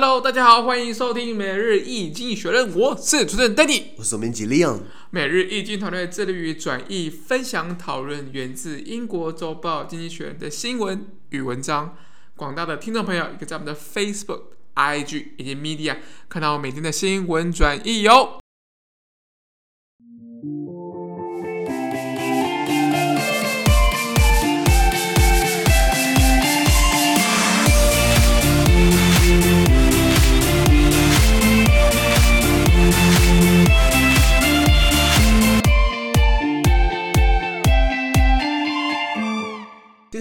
Hello，大家好，欢迎收听每日易经济学人，我是主持人 Danny，我是总编辑 Leon。每日易经团队致力于转译、分享、讨论源自英国周报《经济学人》的新闻与文章。广大的听众朋友，也可以在我们的 Facebook、IG 以及 Media 看到我每天的新闻转译哟。今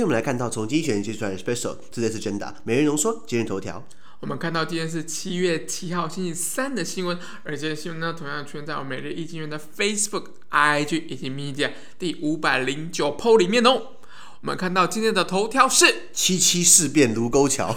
我们来看到从经济学人接出来的 Special，这次是真的每日浓缩今日头条。我们看到今天是七月七号星期三的新闻，而这些新闻呢，同样出现在我每日一经济学人的 Facebook、IG 以及 Media 第五百零九 PO 里面哦。我们看到今天的头条是七七事变卢沟桥，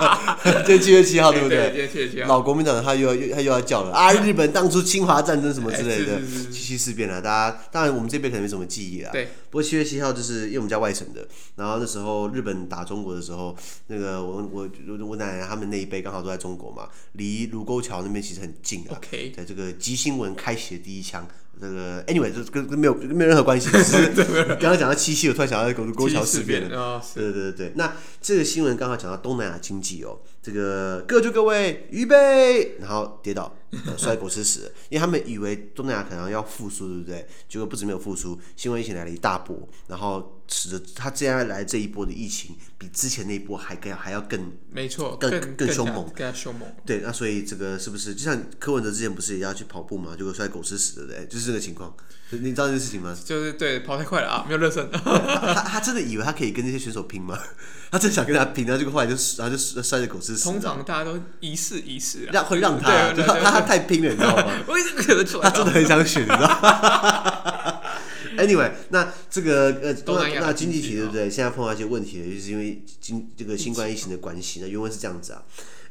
今天七月七号对不对？今天七月七号。老国民党他又要又他又要叫了啊！日本当初侵华战争什么之类的，七七事变啊，大家当然我们这边可能没什么记忆了。对。不过七月七号就是因为我们家外省的，然后那时候日本打中国的时候，那个我我我奶奶他们那一辈刚好都在中国嘛，离卢沟桥那边其实很近啊。OK。在这个吉星文开启的第一枪。这个 anyway 就跟跟没有没有任何关系，只是 刚刚讲到七夕，我突然想到沟沟桥事变对对对，那这个新闻刚好讲到东南亚经济哦，这个各就各位，预备，然后跌倒。摔狗吃屎，因为他们以为东南亚可能要复苏，对不对？结果不止没有复苏，新闻疫情来了一大波，然后使得他接下来这一波的疫情比之前那一波还更还要更没错，更更更凶猛，更凶猛。对，那所以这个是不是就像柯文哲之前不是也要去跑步嘛？结果摔狗吃屎，对不对？就是这个情况。你知道这件事情吗？就是对，跑太快了啊，没有热身。他他真的以为他可以跟那些选手拼吗？他真的想跟他拼，然后结果后来就然后就摔着狗吃屎。通常大家都一试一试，让会让他，他他太拼了，你知道吗？我一直觉得他真的很想选，你知道吗 ？Anyway，那这个呃，那那经济体对不对？现在碰到一些问题了，就是因为经这个新冠疫情的关系。那原文是这样子啊。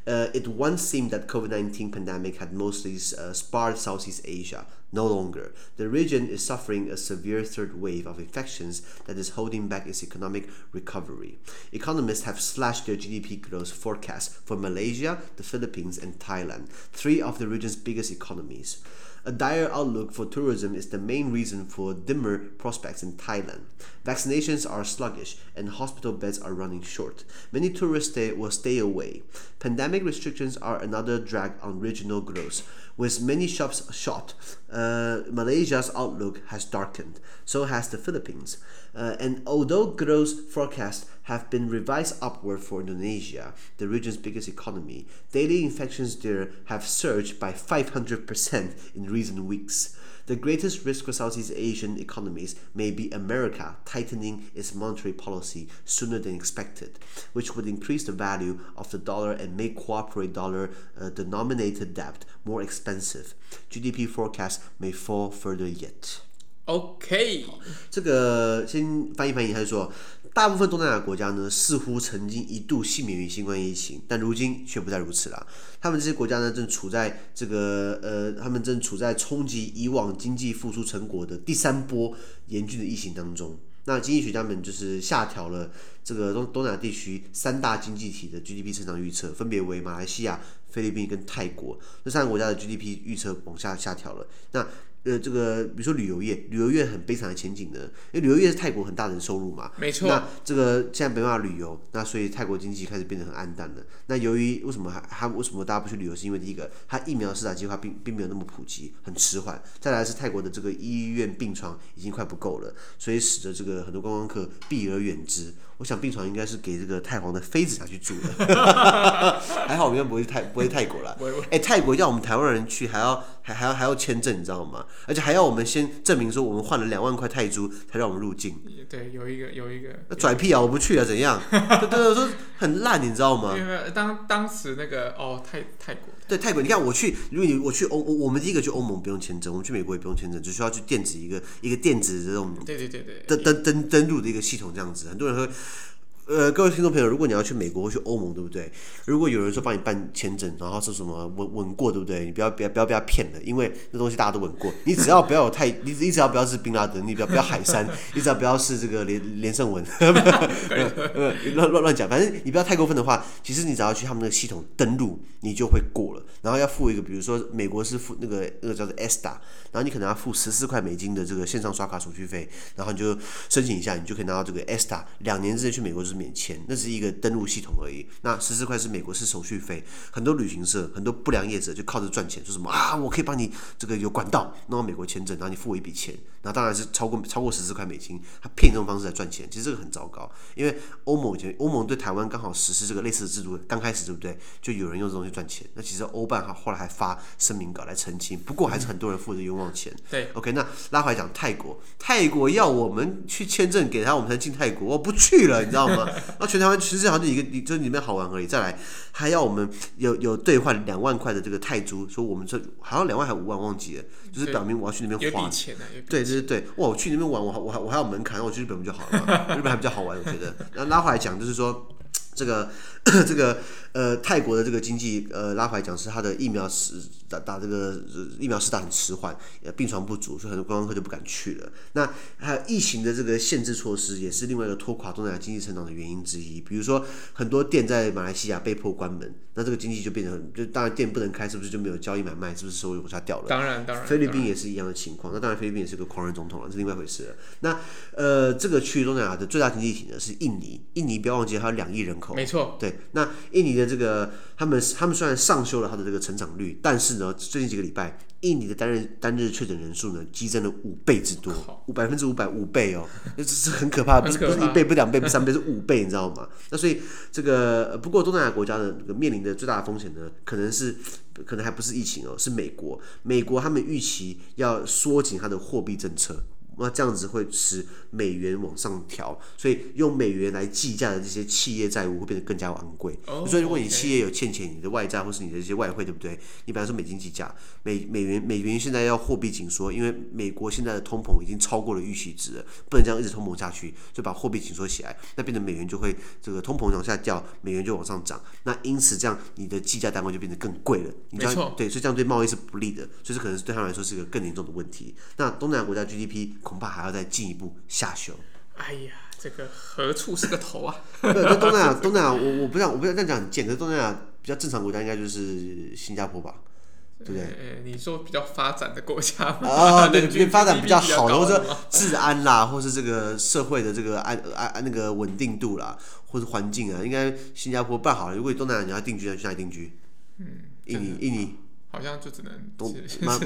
Uh, it once seemed that COVID-19 pandemic had mostly uh, sparred Southeast Asia. No longer. The region is suffering a severe third wave of infections that is holding back its economic recovery. Economists have slashed their GDP growth forecast for Malaysia, the Philippines, and Thailand, three of the region's biggest economies. A dire outlook for tourism is the main reason for dimmer prospects in Thailand. Vaccinations are sluggish and hospital beds are running short. Many tourists stay, will stay away. Pandemic restrictions are another drag on regional growth. With many shops shut, uh, Malaysia's outlook has darkened. So has the Philippines. Uh, and although growth forecasts have been revised upward for Indonesia, the region's biggest economy, daily infections there have surged by 500% in recent weeks. The greatest risk for Southeast Asian economies may be America tightening its monetary policy sooner than expected, which would increase the value of the dollar and make corporate dollar uh, denominated debt more expensive. GDP forecasts may fall further yet. OK，这个先翻译翻译，他就说，大部分东南亚国家呢，似乎曾经一度幸免于新冠疫情，但如今却不再如此了。他们这些国家呢，正处在这个呃，他们正处在冲击以往经济复苏成果的第三波严峻的疫情当中。那经济学家们就是下调了这个东东南亚地区三大经济体的 GDP 成长预测，分别为马来西亚、菲律宾跟泰国这三个国家的 GDP 预测往下下调了。那呃，这个比如说旅游业，旅游业很悲惨的前景呢，因为旅游业是泰国很大的收入嘛，没错。那这个现在没办法旅游，那所以泰国经济开始变得很暗淡了。那由于为什么还还为什么大家不去旅游？是因为第一个，它疫苗施打计划并并没有那么普及，很迟缓。再来是泰国的这个医院病床已经快不够了，所以使得这个很多观光客避而远之。我想病床应该是给这个泰皇的妃子拿去住的，还好我们应该不会去泰不会泰国了。哎、欸，泰国要我们台湾人去还要还还要还要签证，你知道吗？而且还要我们先证明说我们换了两万块泰铢才让我们入境。对，有一个有一个。那拽屁啊！我不去啊，怎样？对对，我说很烂，你知道吗？因为当当时那个哦泰泰国。对泰国，你看我去，如果你我去欧，我们第一个去欧盟不用签证，我们去美国也不用签证，只需要去电子一个一个电子这种，对对对对，登登登登录的一个系统这样子，很多人会呃，各位听众朋友，如果你要去美国或去欧盟，对不对？如果有人说帮你办签证，然后说什么稳稳过，对不对？你不要不要不要被他骗了，因为那东西大家都稳过。你只要不要有太，你你只要不要是宾拉登，你不要不要海山，你只要不要是这个连连胜文，乱乱乱讲，反正你不要太过分的话，其实你只要去他们那个系统登录，你就会过了。然后要付一个，比如说美国是付那个那个叫做 ESTA，然后你可能要付十四块美金的这个线上刷卡手续费，然后你就申请一下，你就可以拿到这个 ESTA，两年之内去美国就是免签，那是一个登录系统而已。那十四块是美国是手续费，很多旅行社、很多不良业者就靠着赚钱，说什么啊，我可以帮你这个有管道弄到美国签证，然后你付我一笔钱，那当然是超过超过十四块美金，他骗这种方式来赚钱，其实这个很糟糕。因为欧盟以前欧盟对台湾刚好实施这个类似的制度，刚开始对不对？就有人用这东西赚钱。那其实欧办哈后来还发声明稿来澄清，不过还是很多人付着冤枉钱。对，OK，那拉回来讲泰国，泰国要我们去签证给他，我们才进泰国，我不去了，你知道吗？那全台湾其实好像一个，就是里面好玩而已。再来，还要我们有有兑换两万块的这个泰铢，说我们这好像两万还五万忘记了，就是表明我要去那边花钱、啊、对对对，哇，我去那边玩，我还我还我还有门槛，我去日本不就好了嘛？日本还比较好玩，我觉得。那拉回来讲，就是说。这个 这个呃，泰国的这个经济呃，拉回来讲是它的疫苗是打打这个、呃、疫苗是打很迟缓，呃，病床不足，所以很多观光客就不敢去了。那还有疫情的这个限制措施，也是另外一个拖垮东南亚经济成长的原因之一。比如说很多店在马来西亚被迫关门，那这个经济就变成就当然店不能开，是不是就没有交易买卖？是不是收入往下掉了？当然当然。菲律宾也是一样的情况。那当然菲律宾也是个狂人总统了，是另外一回事了。那呃，这个区域东南亚的最大经济体呢是印尼，印尼不要忘记还有两亿人口。没错，对，那印尼的这个他们他们虽然上修了他的这个成长率，但是呢，最近几个礼拜，印尼的单日单日确诊人数呢激增了五倍之多，五百分之五百五倍哦，这是很可怕，不是不是一倍，不是两倍，不是三倍，是五倍，你知道吗？那所以这个不过东南亚国家的这个面临的最大的风险呢，可能是可能还不是疫情哦，是美国，美国他们预期要缩紧它的货币政策。那这样子会使美元往上调，所以用美元来计价的这些企业债务会变得更加昂贵。Oh, 所以如果你企业有欠钱，你的外债或是你的这些外汇，对不对？你比方说美金计价，美美元美元现在要货币紧缩，因为美国现在的通膨已经超过了预期值了，不能这样一直通膨下去，就把货币紧缩起来，那变成美元就会这个通膨往下掉，美元就往上涨。那因此这样你的计价单位就变得更贵了。你知道，对，所以这样对贸易是不利的，所以这可能是对他们来说是一个更严重的问题。那东南亚国家 GDP。恐怕还要再进一步下修。哎呀，这个何处是个头啊？对，东南亚，东南亚，我我不想，我不想这样讲简直。东南亚比较正常国家应该就是新加坡吧？对不对？欸、你说比较发展的国家啊，对，发展比较好的，或者说治安啦，或是这个社会的这个安安安那个稳定度啦，或是环境啊，应该新加坡办好了。如果东南亚你要定居，要去哪里定居？嗯，印尼，印尼。好像就只能东，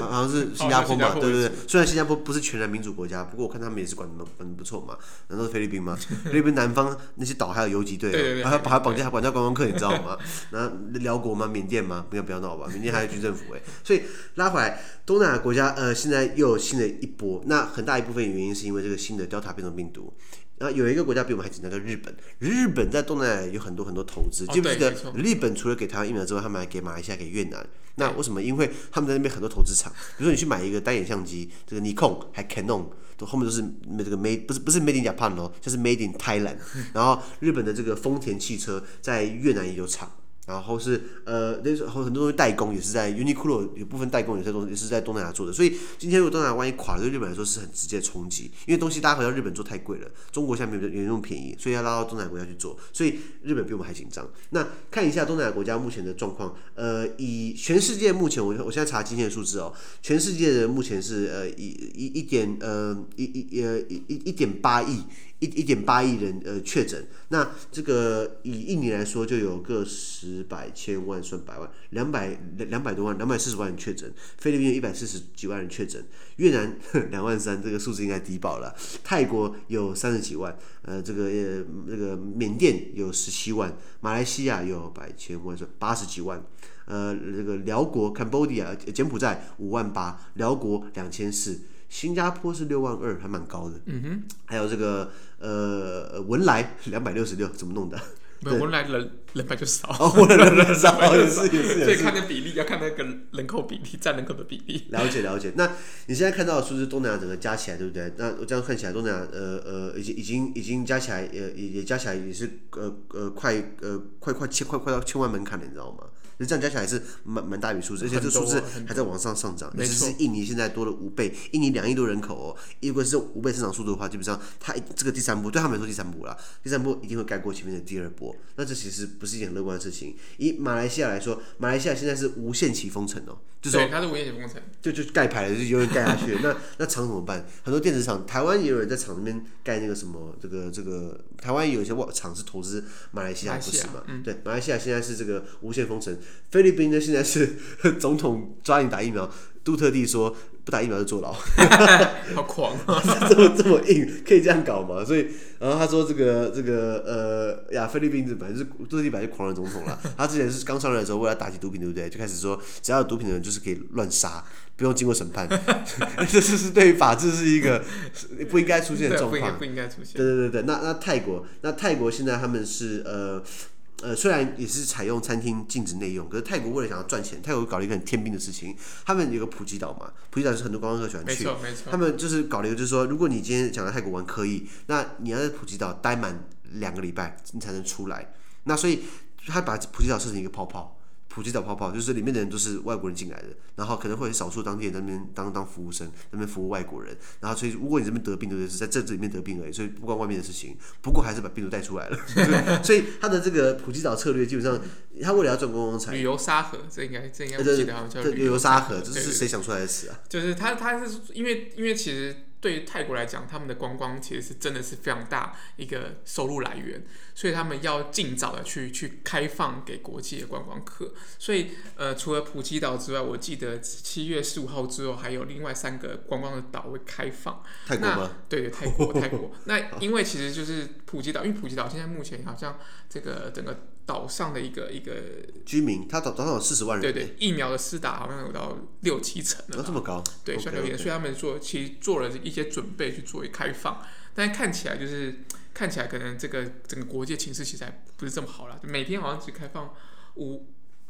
好像是新加坡嘛，对对对。虽然新加坡不是全然民主国家，不过我看他们也是管的很不错嘛。难道是菲律宾吗？菲律宾南方那些岛还有游击队，还还绑架还绑架观光客，你知道吗？那辽国吗？缅甸吗？不要不要闹吧，缅甸还有军政府哎。所以拉回来，东南亚国家呃，现在又有新的一波。那很大一部分原因是因为这个新的 Delta 变种病毒。那有一个国家比我们还紧张，叫日本。日本在东南亚有很多很多投资，记不记得？日本除了给台湾疫苗之外，他们还给马来西亚、给越南。那为什么？因为他们在那边很多投资厂，比如说你去买一个单眼相机，这个尼康还 Canon，都后面都是这个 Made 不是不是 Made in Japan 哦，就是 Made in Thailand。然后日本的这个丰田汽车在越南也有厂。然后是呃，那时候很多东西代工也是在 Uniqlo 有部分代工也是在东也是在东南亚做的，所以今天如果东南亚万一垮了，对日本来说是很直接的冲击，因为东西大家回到日本做太贵了，中国现在没有有那么便宜，所以要拉到东南亚国家去做，所以日本比我们还紧张。那看一下东南亚国家目前的状况，呃，以全世界目前我我现在查今天的数字哦，全世界的目前是呃一一一点呃一一呃一一点八亿。一一点八亿人呃确诊，那这个以印尼来说就有个十百千万算百万，两百两百多万，两百四十万人确诊。菲律宾一百四十几万人确诊，越南 两万三，这个数字应该低保了。泰国有三十几万，呃，这个呃这个缅甸有十七万，马来西亚有百千万算八十几万，呃，这个寮国 Cambodia 柬埔寨五万八，寮国两千四。新加坡是六万二，还蛮高的。嗯哼，还有这个呃文莱两百六十六，怎么弄的？没有，我来人人本就少，哦，我的人 人少也是也是，所以看那比例要看那个人口比例占人口的比例。了解了解，那你现在看到的数字，东南亚整个加起来，对不对？那我这样看起来，东南亚呃呃，已经已经已经加起来，呃也也加起来也是呃呃快呃快快千快快到千万门槛了，你知道吗？那这样加起来是蛮蛮大笔数字，而且这数字还在往上上涨。其是印尼现在多了五倍，印尼两亿多人口哦，如果是五倍增长速度的话，基本上它这个第三波对他们来说第三波了，第三波一定会盖过前面的第二波。那这其实不是一件很乐观的事情。以马来西亚来说，马来西亚现在是无限期封城哦，就是说它是无限期封城，就就盖牌了，就永远盖下去。那那厂怎么办？很多电子厂，台湾也有人在厂里面盖那个什么，这个这个台湾也有一些厂是投资马来西亚，不是嘛？嗯、对，马来西亚现在是这个无限封城，菲律宾呢？现在是 总统抓你打疫苗，杜特地说不打疫苗就坐牢，好狂啊！这么这么硬，可以这样搞吗？所以，然后他说这个这个呃呀，菲律宾本来就是杜特地本来就狂人总统了。他之前是刚上任的时候，为了打击毒品，对不对？就开始说，只要有毒品的人就是可以乱杀，不用经过审判。这是是对于法治是一个不应该出现的状况，不应该出现。对对对对，那那泰国，那泰国现在他们是呃。呃，虽然也是采用餐厅禁止内用，可是泰国为了想要赚钱，泰国搞了一个很天兵的事情。他们有个普吉岛嘛，普吉岛是很多观光客喜欢去。没错没错。他们就是搞了一个，就是说，如果你今天想来泰国玩可以，那你要在普吉岛待满两个礼拜，你才能出来。那所以他把普吉岛设成一个泡泡。普吉岛泡泡就是里面的人都是外国人进来的，然后可能会有少数当地人在那边当当服务生，在那边服务外国人。然后所以如果你这边得病，对不对？是在这这里面得病而已，所以不关外面的事情。不过还是把病毒带出来了。所以他的这个普吉岛策略基本上，他为了要赚观光财，旅游沙盒，这应该这应该记得好像叫旅游沙盒，这是谁想出来的词啊？就是他他是因为因为其实。对于泰国来讲，他们的观光其实是真的是非常大一个收入来源，所以他们要尽早的去去开放给国际的观光客。所以，呃，除了普吉岛之外，我记得七月十五号之后还有另外三个观光的岛会开放。泰国吗？对对，泰国泰国。那因为其实就是普吉岛，因为普吉岛现在目前好像这个整个。岛上的一个一个居民，他岛岛上有四十万人。对对，疫苗的施打好像有到六七成了。这么高？对，算有点。所以他们做其实做了一些准备去做开放，但是看起来就是看起来可能这个整个国际情势其实还不是这么好了。每天好像只开放五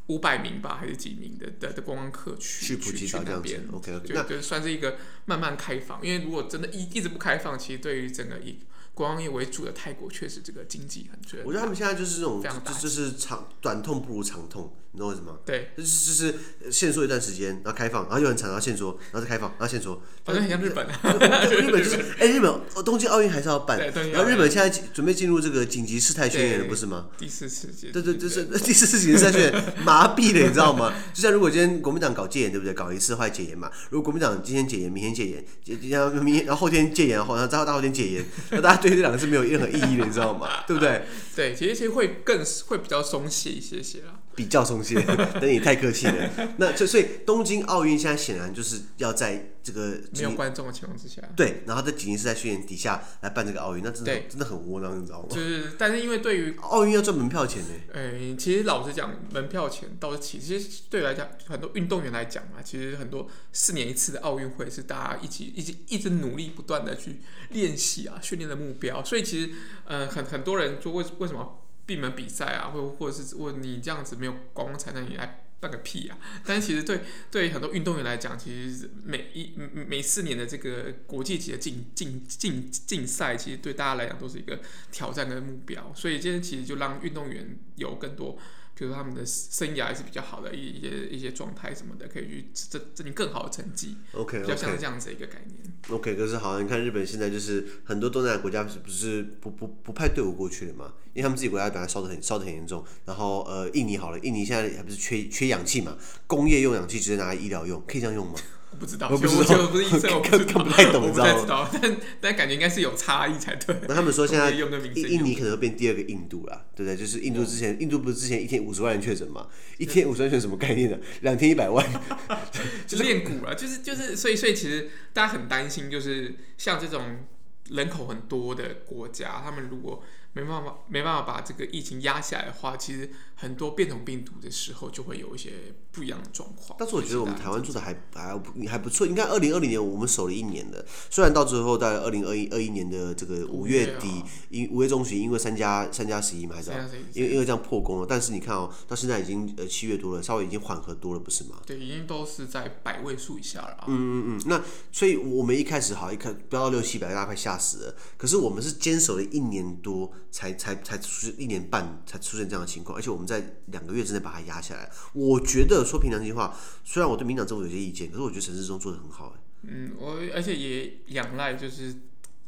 五百名吧，还是几名的的的观光客去去去那边。OK OK，就就算是一个慢慢开放，因为如果真的一一直不开放，其实对于整个一。观光业为主的泰国确实这个经济很缺。我觉得他们现在就是这种，就就是长短痛不如长痛，你知道为什么？对，就是就是限缩一段时间，然后开放，然后又很长，然后限缩，然后再开放，然后限缩。好像很像日本。日本就是，哎，日本东京奥运还是要办，然后日本现在准备进入这个紧急事态宣言了，不是吗？第四次紧。对对，就是第四次紧急事态宣言，麻痹了，你知道吗？就像如果今天国民党搞戒严，对不对？搞一次后来戒严嘛。如果国民党今天戒严，明天戒严，然后明天然后后天戒严，然后再后大后天戒严，那大家对这两个是没有任何意义的，你知道吗？对不对？对，其实其实会更会比较松懈一些些啦。比较松懈，等你太客气了。那所以所以东京奥运现在显然就是要在这个没有观众的情况之下，对，然后在紧急事态宣言底下来办这个奥运，那真的真的很窝囊，你知道吗？就是，但是因为对于奥运要赚门票钱呢。哎，其实老实讲，门票钱倒是其实对来讲，很多运动员来讲嘛，其实很多四年一次的奥运会是大家一起一直一直努力不断的去练习啊，训练的目标。所以其实呃，很很多人说为为什么？闭门比赛啊，或或者是问你这样子没有观光彩，那你来办个屁啊！但是其实对对很多运动员来讲，其实每一每四年的这个国际级的竞竞竞竞赛，其实对大家来讲都是一个挑战跟目标。所以今天其实就让运动员有更多。就是他们的生涯是比较好的一一些一些状态什么的，可以去证证明更好的成绩。OK，, okay. 比较像这样子的一个概念。OK，可是好像你看日本现在就是很多东南亚国家不是不是不不不派队伍过去了嘛？因为他们自己国家本来烧的很烧的很严重。然后呃，印尼好了，印尼现在还不是缺缺氧气嘛？工业用氧气直接拿来医疗用，可以这样用吗？我不知道，我不知道，我不是医生，我看看不太懂，我不太知道。但但感觉应该是有差异才对。那他们说现在印尼可能会变第二个印度啦，对不对？就是印度之前，印度不是之前一天五十万人确诊嘛？一天五十万人什么概念呢？两天一百万，就是练蛊了，就是就是，所以所以其实大家很担心，就是像这种人口很多的国家，他们如果没办法没办法把这个疫情压下来的话，其实很多变种病毒的时候就会有一些不一样的状况。但是我觉得我们台湾做的还还不还不错。应该，二零二零年我们守了一年的，虽然到最后在二零二一二一年的这个五月底，因五月中旬，因为三加三加十一嘛，还是因为因为这样破功了。但是你看哦，到现在已经呃七月多了，稍微已经缓和多了，不是吗？对，已经都是在百位数以下了。嗯嗯嗯。那所以我们一开始好一看飙到六七百，大家快吓死了。可是我们是坚守了一年多。才才才出现一年半才出现这样的情况，而且我们在两个月之内把它压下来。我觉得说平常心话，虽然我对民党政府有些意见，可是我觉得陈世忠做的很好。嗯，我而且也仰赖就是。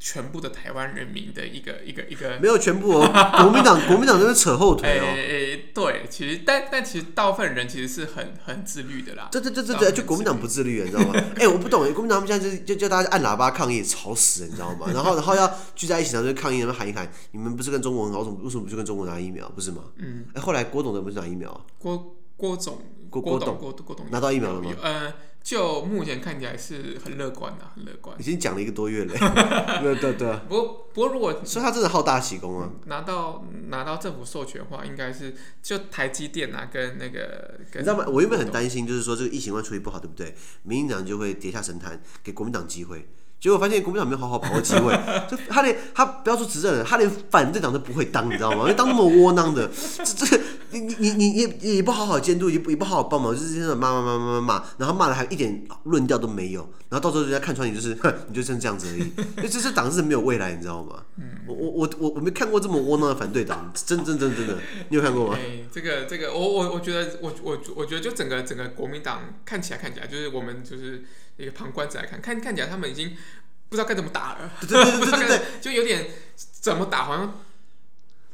全部的台湾人民的一个一个一个没有全部哦，国民党 国民党就是扯后腿哦。哎、欸欸，对，其实但但其实大部分人其实是很很自律的啦。对对对对对，就国民党不自律，你知道吗？哎、欸，我不懂，国民党他们现在就就叫大家按喇叭抗议，吵死了，你知道吗？然后然后要聚在一起，然后就抗议，然后喊一喊，你们不是跟中国很好，为什么为什么不去跟中国拿疫苗？不是吗？嗯。哎、欸，后来郭董怎么不是拿疫苗啊？郭郭总郭郭董郭郭董拿到疫苗了吗？呃。就目前看起来是很乐观的，很乐观。已经讲了一个多月了，对对对。不过不过，如果所以他真的好大喜功啊！拿到拿到政府授权的话，应该是就台积电啊，跟那个跟，你知道吗？我原本很担心，就是说这个疫情万处理不好，对不对？民进党就会跌下神坛，给国民党机会。结果发现国民党没有好好把握机会，就他连他不要说执政人，他连反对党都不会当，你知道吗？因为当那么窝囊的，这这你你你你也也不好好监督，也不也不好好帮忙，就是真的骂骂骂骂骂骂，然后骂的还一点论调都没有，然后到时候人家看穿你就是，哼，你就剩这样子而已。就这这党是没有未来，你知道吗？我我我我我没看过这么窝囊的反对党，真真真真的，你有看过吗？欸、这个这个，我我我觉得我我我觉得就整个整个国民党看起来看起来就是我们就是。一个旁观者来看，看看起来他们已经不知道该怎么打了，对对对对 对，就有点怎么打好像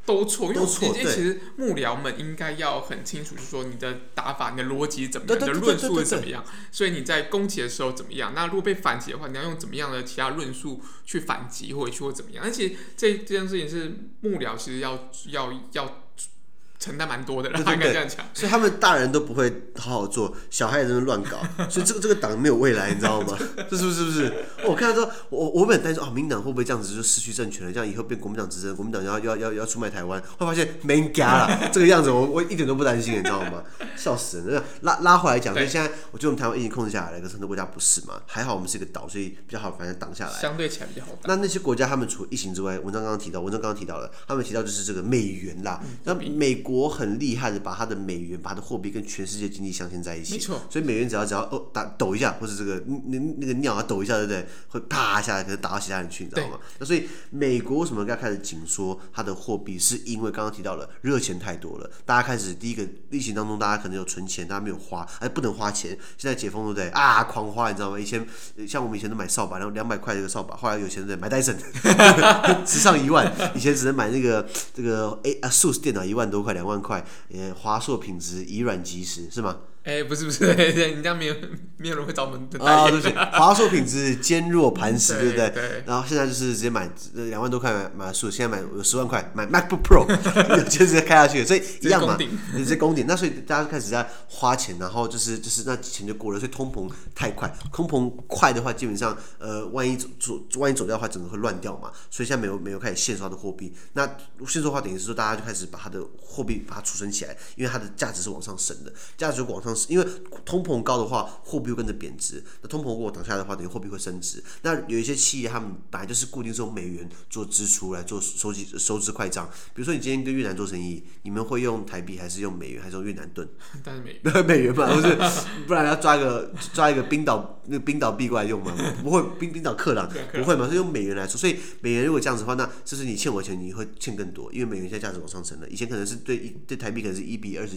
都错，都错。因为其实幕僚们应该要很清楚，就是说你的打法、你的逻辑怎么样，你的论述是怎么样，所以你在攻击的时候怎么样？那如果被反击的话，你要用怎么样的其他论述去反击，或者去或怎么样？而且这这件事情是幕僚其实要要要。要承担蛮多的，对对对，应该这样讲。所以他们大人都不会好好做，小孩也在那乱搞，所以这个这个党没有未来，你知道吗？这是不是？不是？我看到说，我我本来担心说，哦，民党会不会这样子就失去政权了？这样以后变国民党执政，国民党要要要要出卖台湾，会发现没家了，这个样子我我一点都不担心，你知道吗？笑死人！拉拉回来讲，所以现在我觉得我们台湾已经控制下来了，可是很多国家不是嘛？还好我们是一个岛，所以比较好，反正挡下来。相对起来比较好。那那些国家，他们除了疫情之外，文章刚刚提到，文章刚刚提到了，他们提到就是这个美元啦。那、嗯、美国很厉害的。把它的美元，把它的货币跟全世界经济镶嵌在一起，没错。所以美元只要只要哦打抖一下，或者这个那那个尿啊抖一下，对不对？会啪下来，可能打到其他人去，你知道吗？那所以美国为什么要开始紧缩它的货币？是因为刚刚提到了热钱太多了，大家开始第一个疫情当中，大家可能有存钱，大家没有花，哎不能花钱。现在解封对不对？啊狂花，你知道吗？以前像我们以前都买扫把，然后两百块一个扫把，后来有钱对买戴森，直上一万。以前只能买那个这个 A ASUS 电脑一万多块，两万块。华硕品质以软击石是吗？哎、欸，不是不是，对，你这样没有没有人会找我们的啊，对不起，华硕品质坚若磐石，对不对？对。然后现在就是直接买两万多块买买数，现在买有十万块买 MacBook Pro，就直接开下去，所以一样嘛，直接攻顶。那所以大家开始在花钱，然后就是就是那钱就过了，所以通膨太快，通膨快的话，基本上呃，万一走走万一走掉的话，整个会乱掉嘛。所以现在没有没有开始限缩它的货币，那限缩的话等于是说大家就开始把它的货币把它储存起来，因为它的价值是往上升的，价值往上。因为通膨高的话，货币会跟着贬值。那通膨如果挡下来的话，等于货币会升值。那有一些企业，他们本来就是固定是用美元做支出来做收集收支快账。比如说，你今天跟越南做生意，你们会用台币还是用美元，还是用越南盾？当然美元。美元嘛，不是，不然要抓一个抓一个冰岛那个冰岛币过来用吗？不会，冰冰岛克朗不会嘛？是用美元来说。所以美元如果这样子的话，那就是你欠我钱，你会欠更多，因为美元现在价值往上升了。以前可能是对一对台币可能是一比二十。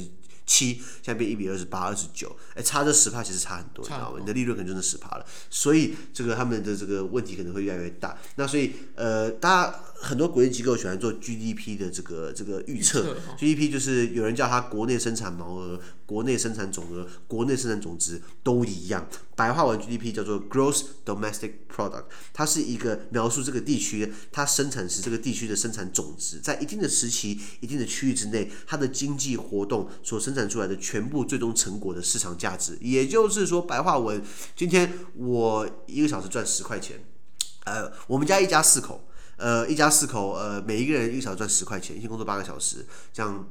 七，现在变一比二十八、二十九，哎，差这十帕其实差很多，你知道吗？你的利润可能就是十帕了，所以这个他们的这个问题可能会越来越大。那所以呃，大家很多国际机构喜欢做 GDP 的这个这个预测，GDP 就是有人叫它国内生产毛额、国内生产总额、国内生产总值都一样。白话文 GDP 叫做 Gross Domestic Product，它是一个描述这个地区它生产时这个地区的生产总值，在一定的时期、一定的区域之内，它的经济活动所生产。出来的全部最终成果的市场价值，也就是说，白话文，今天我一个小时赚十块钱，呃，我们家一家四口。呃，一家四口，呃，每一个人一个小时赚十块钱，一天工作八个小时，这样，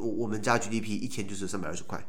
我我们家 GDP 一天就是三百二十块。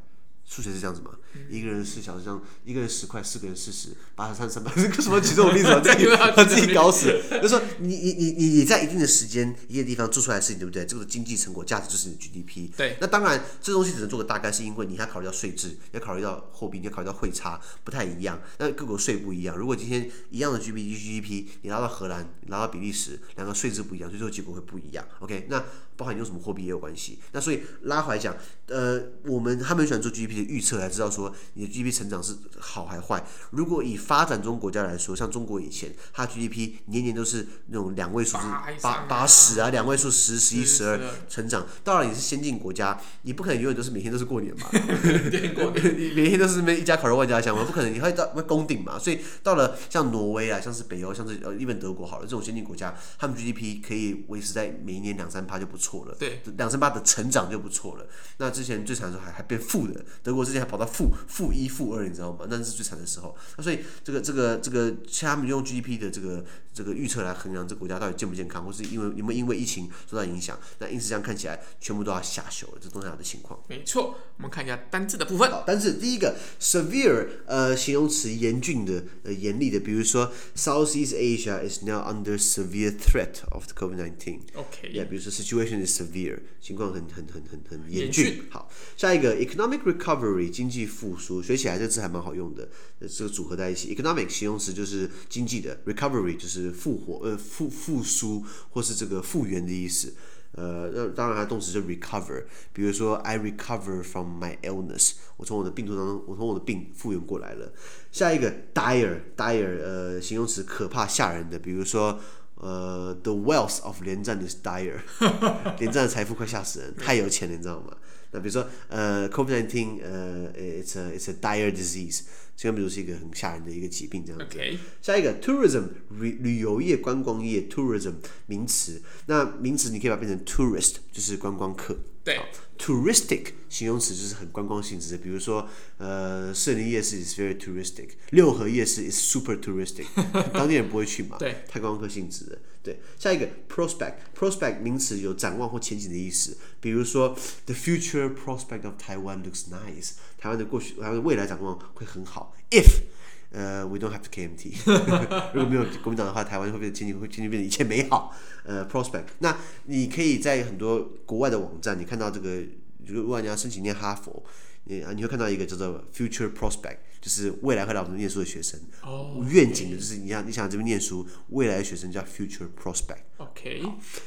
数学是这样子嘛？一个人四小时这样，一个人十块，四个人四十，八十三三百，这个什么举这种例子啊？自己把自己搞死。就是说你你你你你在一定的时间、一个地方做出来的事情，对不对？这个经济成果价值就是你的 GDP。对。那当然，这东西只能做个大概，是因为你还考虑到税制，要考虑到货币，你要考虑到汇差，不太一样。那各国税不一样。如果今天一样的 GDP，你拿到荷兰，你拿到比利时，两个税制不一样，所以说结果会不一样。OK，那包含你用什么货币也有关系。那所以拉回来讲，呃，我们他们喜欢做 GDP 的预测，来知道说你的 GDP 成长是好还坏。如果以发展中国家来说，像中国以前，它 GDP 年年都是那种两位数字八八十啊，两位数十、十一、十二成长。当然你是先进国家，你不可能永远都是每天都是过年嘛，你每天都是每一家烤肉万家香嘛，不可能，你会到会攻顶嘛。所以到了像挪威啊，像是北欧，像是呃日本、德国好了这种先进国家，他们 GDP 可以维持在每一年两三趴就不错了，对，两成八的成长就不错了。那之前最惨的时候还还变负的，德国之前还跑到负负一负二，你知道吗？那是最惨的时候。那所以这个这个这个，像他们用 GDP 的这个这个预测来衡量这个国家到底健不健康，或是因为有没有因为疫情受到影响？那因此这样看起来，全部都要下修了，这东南亚的情况。没错，我们看一下单字的部分。好，单字第一个 severe，呃，形容词严峻的，呃，严厉的，比如说 Southeast Asia is now under severe threat of the COVID-19。OK，yeah，比如说 situation is severe，情况很很很很很严峻。好，下一个 economic recovery，经济复苏，学起来这个字还蛮好用的，这个组合在一起。economic 形容词就是经济的，recovery 就是复活，呃，复复苏或是这个复原的意思。呃，那当然它动词就 recover，比如说 I recover from my illness，我从我的病毒当中，我从我的病复原过来了。下一个 dire，dire，呃，形容词可怕吓人的，比如说呃，the wealth of 连战 is dire，连战的财富快吓死人，太有钱了，你知道吗？那比如说，呃，COVID-19，呃，it's a it's a dire disease，这个比如是一个很吓人的一个疾病这样子。下一个，tourism，旅旅游业、观光业，tourism 名词。那名词你可以把它变成 tourist，就是观光客。对。touristic 形容词就是很观光性质的，比如说，呃，士林夜市 is very touristic，六合夜市 is super touristic，当地人不会去嘛？对。太观光客性质的。对，下一个 prospect，prospect 名词有展望或前景的意思，比如说 the future prospect of Taiwan looks nice，台湾的过去，台湾的未来展望会很好。if 呃、uh, we don't have the KMT，如果没有国民党的话，台湾会不会前景会前景变得一切美好？呃、uh,，prospect，那你可以在很多国外的网站，你看到这个，如果你要申请念哈佛。你啊，你会看到一个叫做 future prospect，就是未来会来我们念书的学生。哦。Oh, okay. 愿景的就是你想你想这边念书，未来的学生叫 future prospect。OK。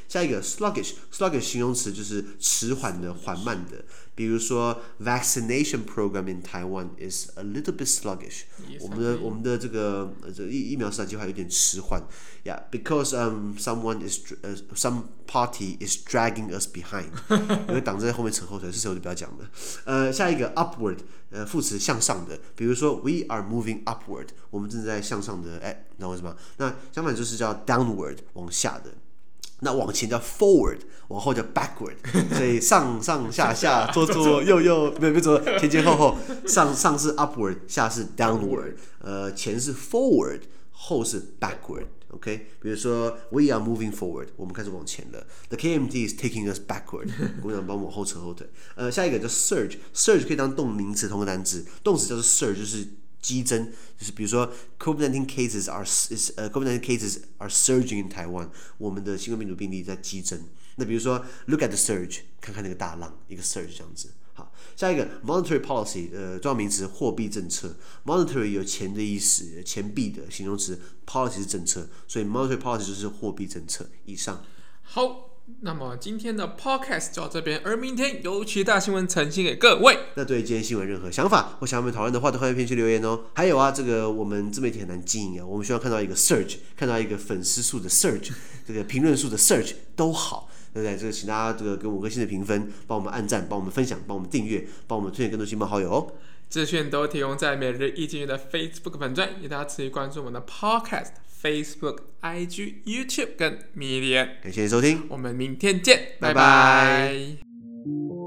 下一个 sluggish，sluggish 形容词就是迟缓的、缓慢的。比如说 vaccination program in Taiwan is a little bit sluggish。Yes, 我们的我们的这个这疫疫苗施打计划有点迟缓。Yeah，because um someone is uh some party is dragging us behind。因为党在后面扯后腿，是谁我就不要讲了。呃，下一个。upward，呃，副词向上的，比如说 we are moving upward，我们正在向上的，哎，你知道为什么？那相反就是叫 downward，往下的。 那往前叫 forward，往后叫 backward。所以上上下下，左左右右，没有没有左，前前后后，上上是 upward，下是 downward，呃，前是 forward，后是 backward。OK，比如说，We are moving forward，我们开始往前了。The KMT is taking us backward，我们想帮我们后扯后腿。呃，下一个叫 surge，surge 可以当动名词，同个单词，动词叫做 surge，就是激增，就是比如说，COVID-19 cases are is 呃，COVID-19 cases are surging in Taiwan，我们的新冠病毒病例在激增。那比如说，Look at the surge，看看那个大浪，一个 surge 这样子。好，下一个 monetary policy，呃，重要名词，货币政策。monetary 有钱的意思，钱币的形容词，policy 是政策，所以 monetary policy 就是货币政策。以上。好，那么今天的 podcast 就到这边，而明天有其他新闻呈现给各位。那对今天新闻任何想法或想要我们讨论的话，都欢迎评论区留言哦。还有啊，这个我们自媒体很难经营啊，我们需要看到一个 search，看到一个粉丝数的 search，这个评论数的 search 都好。对不对？这个请大家这个给五颗星的评分，帮我们按赞，帮我们分享，帮我们订阅，帮我们推荐更多亲朋好友哦。资讯都提供在每日一经的 Facebook 粉专，也大家持续关注我们的 Podcast、Facebook、IG、YouTube 跟 Medium。感谢收听，我们明天见，拜拜。拜拜。